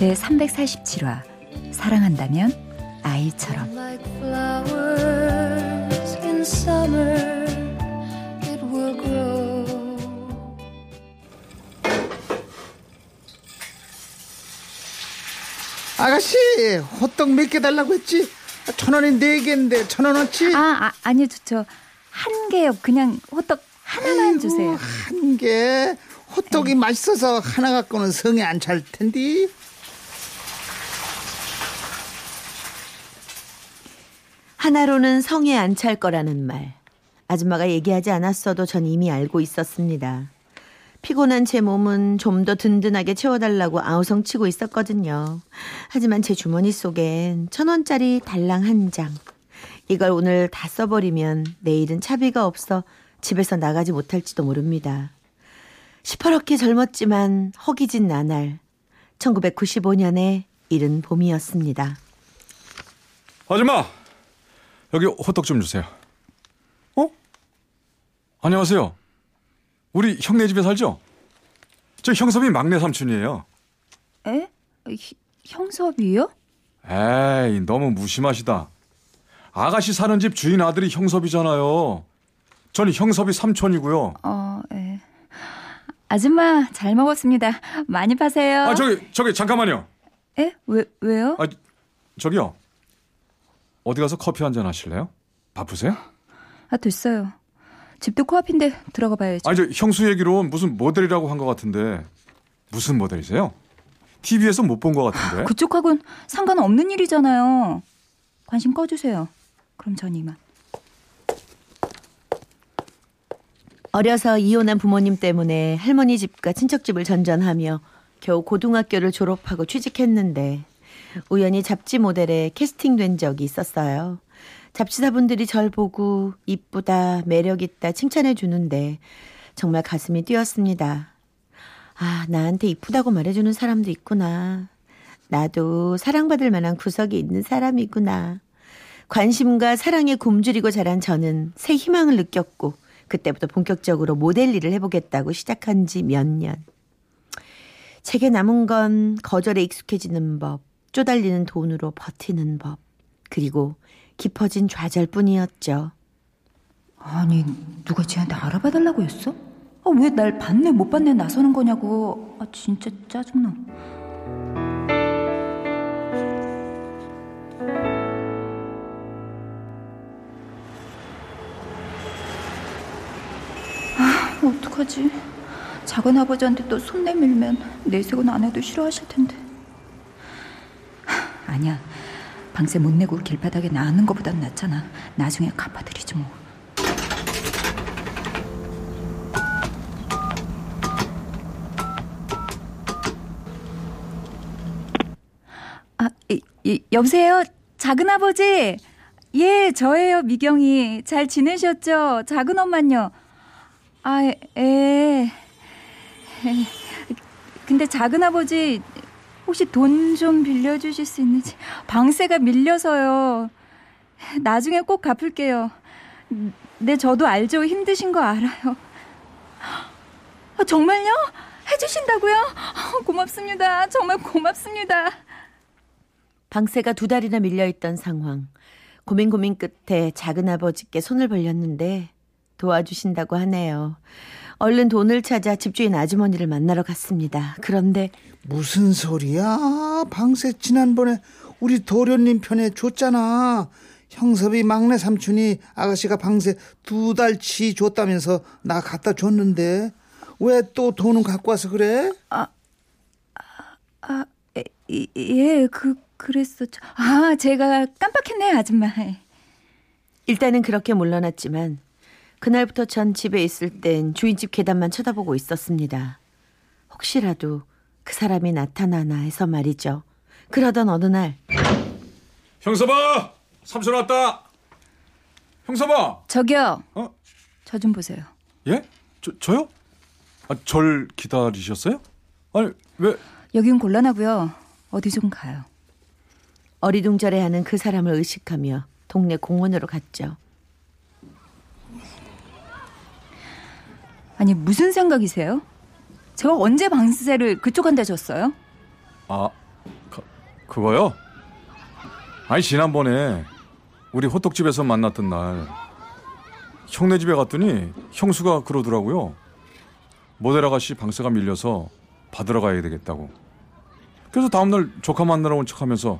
제 347화 사랑한다면 아이처럼 아가씨 호떡 몇 개 달라고 했지? 천 원에 네 개인데 천 원어치? 아, 아 아니요 저한 개요 그냥 호떡 하나만 아이고, 주세요 한 개. 호떡이 맛있어서 하나 갖고는 성에 안 찰 텐데. 하나로는 성에 안 찰 거라는 말. 아줌마가 얘기하지 않았어도 전 이미 알고 있었습니다. 피곤한 제 몸은 좀 더 든든하게 채워달라고 아우성 치고 있었거든요. 하지만 제 주머니 속엔 천 원짜리 달랑 한 장. 이걸 오늘 다 써버리면 내일은 차비가 없어 집에서 나가지 못할지도 모릅니다. 시퍼렇게 젊었지만 허기진 나날. 1995년의 이른 봄이었습니다. 아줌마 여기 호떡 좀 주세요. 어? 안녕하세요. 우리 형네 집에 살죠? 저 형섭이 막내 삼촌이에요. 에? 희- 형섭이요? 에이 너무 무심하시다. 아가씨 사는 집 주인 아들이 형섭이잖아요. 저는 형섭이 삼촌이고요. 어, 예. 아줌마 잘 먹었습니다. 많이 파세요. 아 저기 저기 잠깐만요. 에? 왜 왜요? 아 저기요. 어디 가서 커피 한 잔 하실래요? 바쁘세요? 아 됐어요. 집도 코앞인데 들어가 봐야죠. 아니 저 형수 얘기로 무슨 모델이라고 한 것 같은데 무슨 모델이세요? TV에서 못 본 것 같은데. 그쪽하고는 상관없는 일이잖아요. 관심 꺼주세요. 그럼 전 이만. 어려서 이혼한 부모님 때문에 할머니 집과 친척 집을 전전하며 겨우 고등학교를 졸업하고 취직했는데 우연히 잡지 모델에 캐스팅된 적이 있었어요. 잡지사분들이 절 보고 이쁘다, 매력있다 칭찬해 주는데 정말 가슴이 뛰었습니다. 아, 나한테 이쁘다고 말해주는 사람도 있구나. 나도 사랑받을 만한 구석이 있는 사람이구나. 관심과 사랑에 굶주리고 자란 저는 새 희망을 느꼈고 그때부터 본격적으로 모델 일을 해보겠다고 시작한 지 몇 년. 제게 남은 건 거절에 익숙해지는 법, 쪼달리는 돈으로 버티는 법, 그리고 깊어진 좌절뿐이었죠. 아니 누가 쟤한테 알아봐달라고 했어? 아, 왜 날 받네 못 받네 나서는 거냐고. 아 진짜 짜증나. 아 어떡하지? 작은 아버지한테 또 손 내밀면 내색은 안 해도 싫어하실 텐데. 하, 아니야. 방세 못 내고 길바닥에 나앉는 것보단 낫잖아. 나중에 갚아드리지 뭐. 아, 이, 이, 여보세요? 작은아버지? 예, 저예요, 미경이. 잘 지내셨죠? 작은엄마요. 아, 예. 에. 근데 작은아버지, 혹시 돈 좀 빌려주실 수 있는지. 방세가 밀려서요. 나중에 꼭 갚을게요. 네, 저도 알죠. 힘드신 거 알아요. 아, 정말요? 해주신다고요? 아, 고맙습니다. 정말 고맙습니다. 방세가 두 달이나 밀려있던 상황. 고민 고민 끝에 작은 아버지께 손을 벌렸는데 도와주신다고 하네요. 얼른 돈을 찾아 집주인 아주머니를 만나러 갔습니다. 그런데 무슨 소리야? 방세 지난번에 우리 도련님 편에 줬잖아. 형섭이 막내 삼촌이 아가씨가 방세 두 달치 줬다면서 나 갖다 줬는데 왜 또 돈은 갖고 와서 그래? 아, 에, 이- 예, 그, 그랬었죠. 아, 제가 깜빡했네요, 아줌마. 일단은 그렇게 물러났지만 그날부터 전 집에 있을 땐 주인집 계단만 쳐다보고 있었습니다. 혹시라도 그 사람이 나타나나 해서 말이죠. 그러던 어느 날 형서봐! 삼촌 왔다! 형서봐! 저기요. 어? 저 좀 보세요. 예? 저, 저요? 아, 절 기다리셨어요? 아니, 왜? 여긴 곤란하고요. 어디 좀 가요. 어리둥절해하는 그 사람을 의식하며 동네 공원으로 갔죠. 아니 무슨 생각이세요? 제가 언제 방세를 그쪽한테 줬어요? 아, 그, 그거요? 아니, 지난번에 우리 호떡집에서 만났던 날 형네 집에 갔더니 형수가 그러더라고요. 모델 아가씨 방세가 밀려서 받으러 가야 되겠다고. 그래서 다음날 조카 만나러 온 척하면서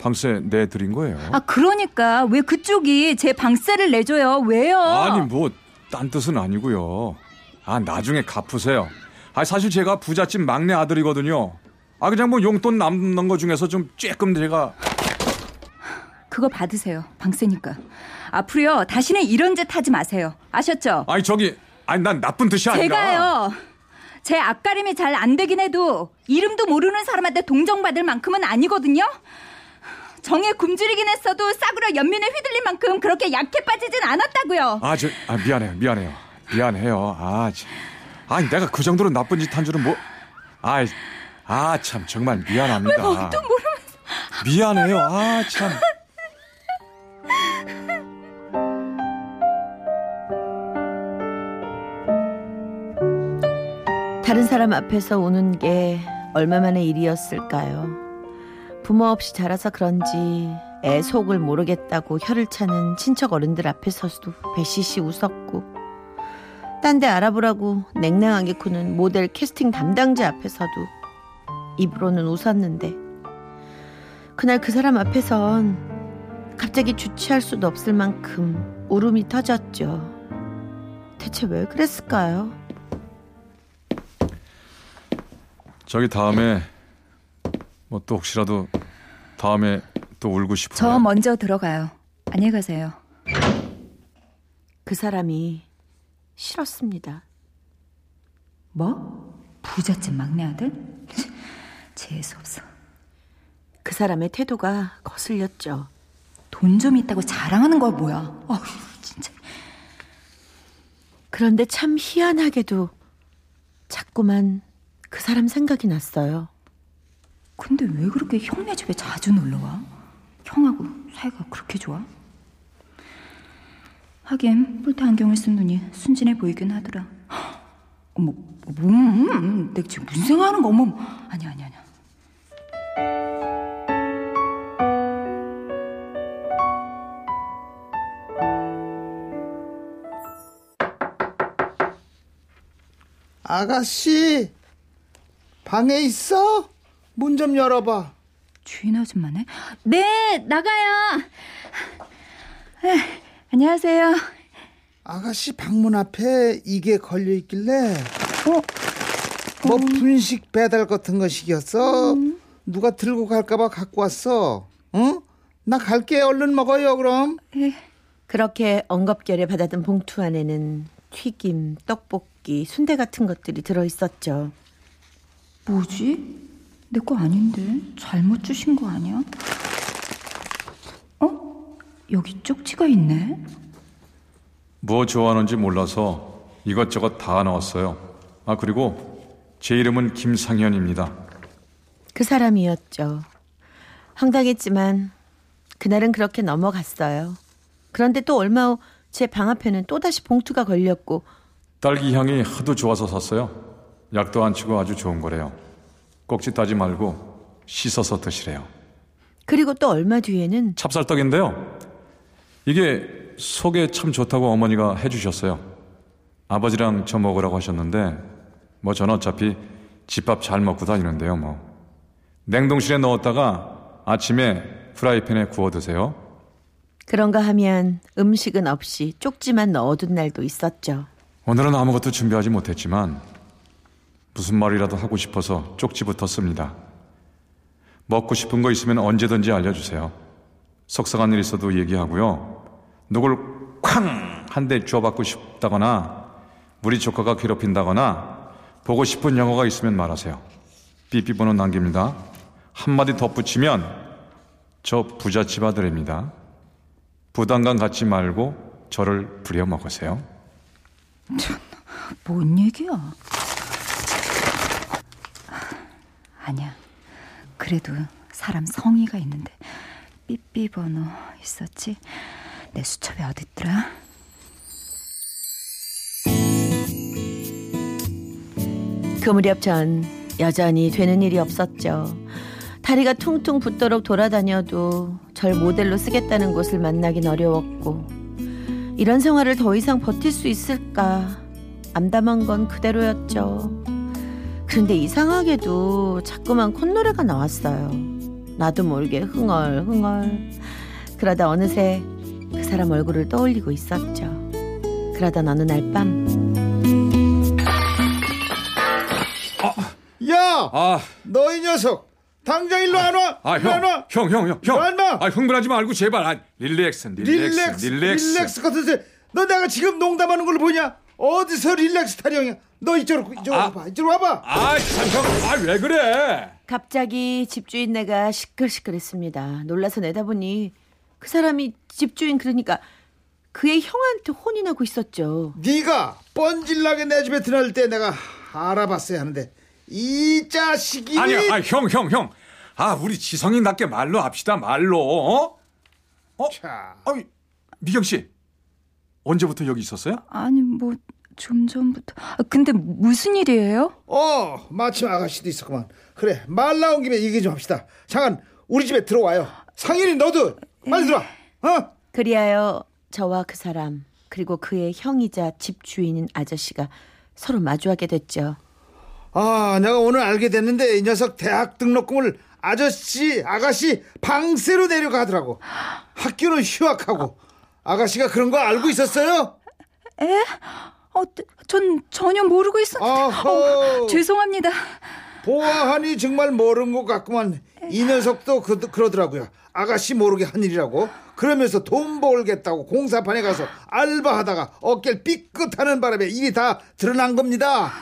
방세 내드린 거예요. 아 그러니까 왜 그쪽이 제 방세를 내줘요? 왜요? 아니 뭐 딴 뜻은 아니고요. 아 나중에 갚으세요. 아 사실 제가 부잣집 막내 아들이거든요. 아 그냥 뭐 용돈 남는 거 중에서 좀 쬐끔 제가 그거 받으세요. 방세니까. 앞으로요 다시는 이런 짓 하지 마세요. 아셨죠? 아니 저기 아니 난 나쁜 뜻이 아니라 제가요. 제 앞가림이 잘 안 되긴 해도 이름도 모르는 사람한테 동정받을 만큼은 아니거든요. 정에 굶주리긴 했어도 싸구려 연민에 휘둘린 만큼 그렇게 약해 빠지진 않았다고요. 아 저 아, 미안해요 미안해요 미안해요. 아 참. 아니 내가 그 정도로 나쁜 짓 한 줄은 뭐 아이 아참 정말 미안합니다. 또 모르면서? 미안해요. 아 참. 다른 사람 앞에서 우는 게 얼마만의 일이었을까요? 부모 없이 자라서 그런지 애 속을 모르겠다고 혀를 차는 친척 어른들 앞에서도 배시시 웃었고 딴 데 알아보라고 냉랭하게 구는 모델 캐스팅 담당자 앞에서도 입으로는 웃었는데 그날 그 사람 앞에선 갑자기 주체할 수도 없을 만큼 울음이 터졌죠. 대체 왜 그랬을까요? 저기 다음에 뭐 또 혹시라도 다음에 또 울고 싶으면 저 먼저 들어가요. 안녕히 가세요. 그 사람이 싫었습니다. 뭐? 부잣집 막내 아들? 재수 없어. 그 사람의 태도가 거슬렸죠. 돈 좀 있다고 자랑하는 거 뭐야? 어휴, 진짜. 그런데 참 희한하게도 자꾸만 그 사람 생각이 났어요. 근데 왜 그렇게 형네 집에 자주 놀러 와? 형하고 사이가 그렇게 좋아? 하긴 뿔테 안경을 쓴 눈이 순진해 보이긴 하더라. 어머, 음, 내가 지금 무슨 생각하는 거? 어머, 아니야, 아니야, 아니야. 아가씨 방에 있어? 문 좀 열어봐. 주인 아줌마네? 네, 나가요. 에, 안녕하세요. 아가씨 방문 앞에 이게 걸려 있길래 어? 뭐 분식 배달 같은 거 시켰어? 누가 들고 갈까봐 갖고 왔어. 어? 나 갈게 얼른 먹어요 그럼. 그렇게 엉겁결에 받아든 봉투 안에는 튀김, 떡볶이, 순대 같은 것들이 들어 있었죠. 뭐지? 내 거 아닌데 잘못 주신 거 아니야? 어? 여기 쪽지가 있네. 뭐 좋아하는지 몰라서 이것저것 다 넣었어요. 아 그리고 제 이름은 김상현입니다. 그 사람이었죠. 황당했지만 그날은 그렇게 넘어갔어요. 그런데 또 얼마 후 제 방 앞에는 또다시 봉투가 걸렸고 딸기 향이 하도 좋아서 샀어요. 약도 안 치고 아주 좋은 거래요. 꼭지 따지 말고 씻어서 드시래요. 그리고 또 얼마 뒤에는 찹쌀떡인데요. 이게 속에 참 좋다고 어머니가 해주셨어요. 아버지랑 저 먹으라고 하셨는데 뭐 저는 어차피 집밥 잘 먹고 다니는데요. 뭐 냉동실에 넣었다가 아침에 프라이팬에 구워 드세요. 그런가 하면 음식은 없이 쪽지만 넣어둔 날도 있었죠. 오늘은 아무것도 준비하지 못했지만 무슨 말이라도 하고 싶어서 쪽지부터 씁니다. 먹고 싶은 거 있으면 언제든지 알려주세요. 속상한 일 있어도 얘기하고요. 누굴 쾅! 한 대 주워받고 싶다거나 우리 조카가 괴롭힌다거나 보고 싶은 영화가 있으면 말하세요. 삐삐번호 남깁니다. 한마디 덧붙이면 저 부잣집 아들입니다. 부담감 갖지 말고 저를 부려먹으세요. 뭔 얘기야? 아니야. 그래도 사람 성의가 있는데 삐삐 번호 있었지? 내 수첩에 어딨더라? 그 무렵 전 여전히 되는 일이 없었죠. 다리가 퉁퉁 붓도록 돌아다녀도 절 모델로 쓰겠다는 곳을 만나긴 어려웠고 이런 생활을 더 이상 버틸 수 있을까 암담한 건 그대로였죠. 그런데 이상하게도 자꾸만 콧노래가 나왔어요. 나도 모르게 흥얼흥얼. 그러다 어느새 그 사람 얼굴을 떠올리고 있었죠. 그러던 어느 날 밤. 야, 아, 너 이 녀석 당장 일로 안 와. 아, 일로 안 형, 와. 형, 형, 형, 형. 너 인마! 아, 흥분하지 말고 제발. 아, relax, relax, relax, relax. relax 같은 새. 너 내가 지금 농담하는 걸 보냐? 어디서 relax 타령이야? 너 이쪽으로 이쪽으로 아. 와봐. 이쪽으로 와봐. 아, 참, 형, 아, 왜 그래? 갑자기 집주인네가 시끌시끌했습니다. 놀라서 내다보니 그 사람이 집주인 그러니까 그의 형한테 혼이 나고 있었죠. 네가 뻔질나게 내 집에 들어올 때 내가 알아봤어야 하는데 이 자식이 아니야, 아, 형, 형, 형. 아, 우리 지성인답게 말로 합시다, 말로. 어? 어? 자, 아니, 미경 씨. 언제부터 여기 있었어요? 아니 뭐 좀 전부터. 아, 근데 무슨 일이에요? 어 마침 아가씨도 있었구만. 그래 말 나온 김에 얘기 좀 합시다. 잠깐 우리 집에 들어와요. 상인이 너도 빨리 들어와. 어? 그리하여 저와 그 사람 그리고 그의 형이자 집 주인인 아저씨가 서로 마주하게 됐죠. 아 내가 오늘 알게 됐는데 이 녀석 대학 등록금을 아저씨 아가씨 방세로 내려가더라고. 학교는 휴학하고 아가씨가 그런 거 알고 있었어요? 에? 어, 전 전혀 모르고 있었는데. 어, 죄송합니다. 보아하니 정말 모르는 것 같구만. 이 녀석도 그, 그러더라고요. 아가씨 모르게 한 일이라고. 그러면서 돈 벌겠다고 공사판에 가서 알바하다가 어깨를 삐끗하는 바람에 일이 다 드러난 겁니다.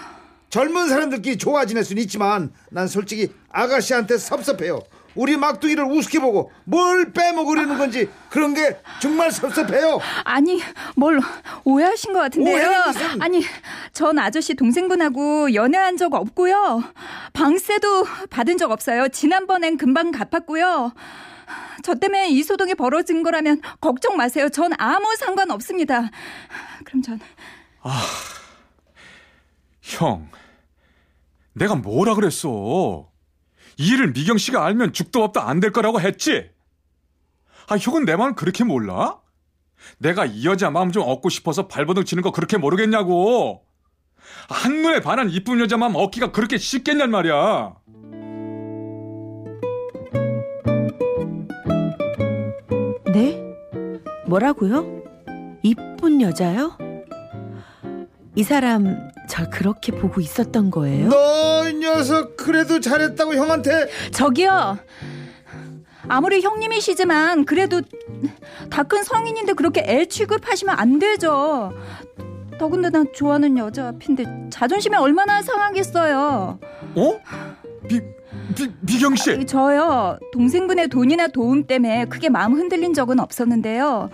젊은 사람들끼리 좋아 지낼 수는 있지만 난 솔직히 아가씨한테 섭섭해요. 우리 막둥이를 우습게 보고 뭘 빼먹으려는 건지 그런 게 정말 섭섭해요. 아니, 뭘 오해하신 것 같은데요. 아니, 전 아저씨 동생분하고 연애한 적 없고요. 방세도 받은 적 없어요. 지난번엔 금방 갚았고요. 저 때문에 이 소동이 벌어진 거라면 걱정 마세요. 전 아무 상관 없습니다. 그럼 전 형, 내가 뭐라 그랬어? 이 일을 미경 씨가 알면 죽도 밥도 안 될 거라고 했지? 아, 형은 내 마음 그렇게 몰라? 내가 이 여자 마음 좀 얻고 싶어서 발버둥 치는 거 그렇게 모르겠냐고. 한눈에 반한 이쁜 여자 마음 얻기가 그렇게 쉽겠냔 말이야. 네? 뭐라고요? 이쁜 여자요? 이 사람 절 그렇게 보고 있었던 거예요? 너이 녀석 그래도 잘했다고 형한테 저기요. 아무리 형님이시지만 그래도 다 큰 성인인데 그렇게 애 취급하시면 안 되죠. 더군다나 좋아하는 여자 앞인데 자존심이 얼마나 상하겠어요. 어? 미, 미, 미경 씨. 저요 동생분의 돈이나 도움 때문에 크게 마음 흔들린 적은 없었는데요.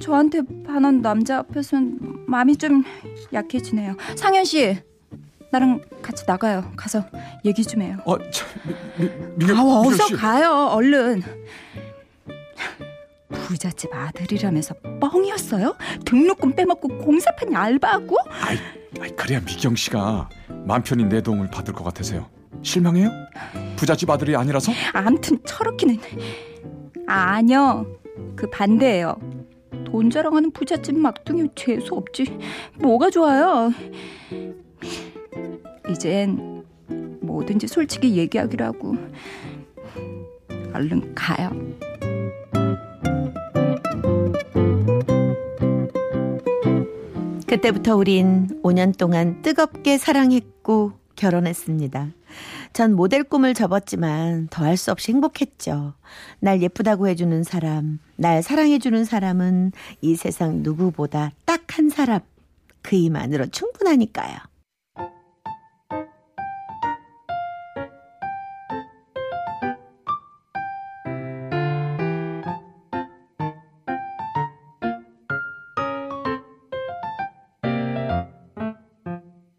저한테 반한 남자 앞에서는 마음이 좀 약해지네요. 상현 씨, 나랑 같이 나가요. 가서 얘기 좀 해요. 어, 참, 미, 미, 미경, 아, 어서 씨. 가요, 얼른. 부잣집 아들이라면서 뻥이었어요? 등록금 빼먹고 공사판 알바하고? 아이, 아이, 그래야 미경 씨가 맘 편히 내 도움을 받을 것 같아서요. 실망해요? 부잣집 아들이 아니라서? 암튼 저렇게는 아니요 그 반대예요 돈 자랑하는 부잣집 막둥이 재수 없지. 뭐가 좋아요? 이젠 뭐든지 솔직히 얘기하기로 하고 얼른 가요. 그때부터 우린 5년 동안 뜨겁게 사랑했고 결혼했습니다. 전 모델 꿈을 접었지만 더할 수 없이 행복했죠. 날 예쁘다고 해주는 사람, 날 사랑해주는 사람은 이 세상 누구보다 딱 한 사람. 그 이만으로 충분하니까요.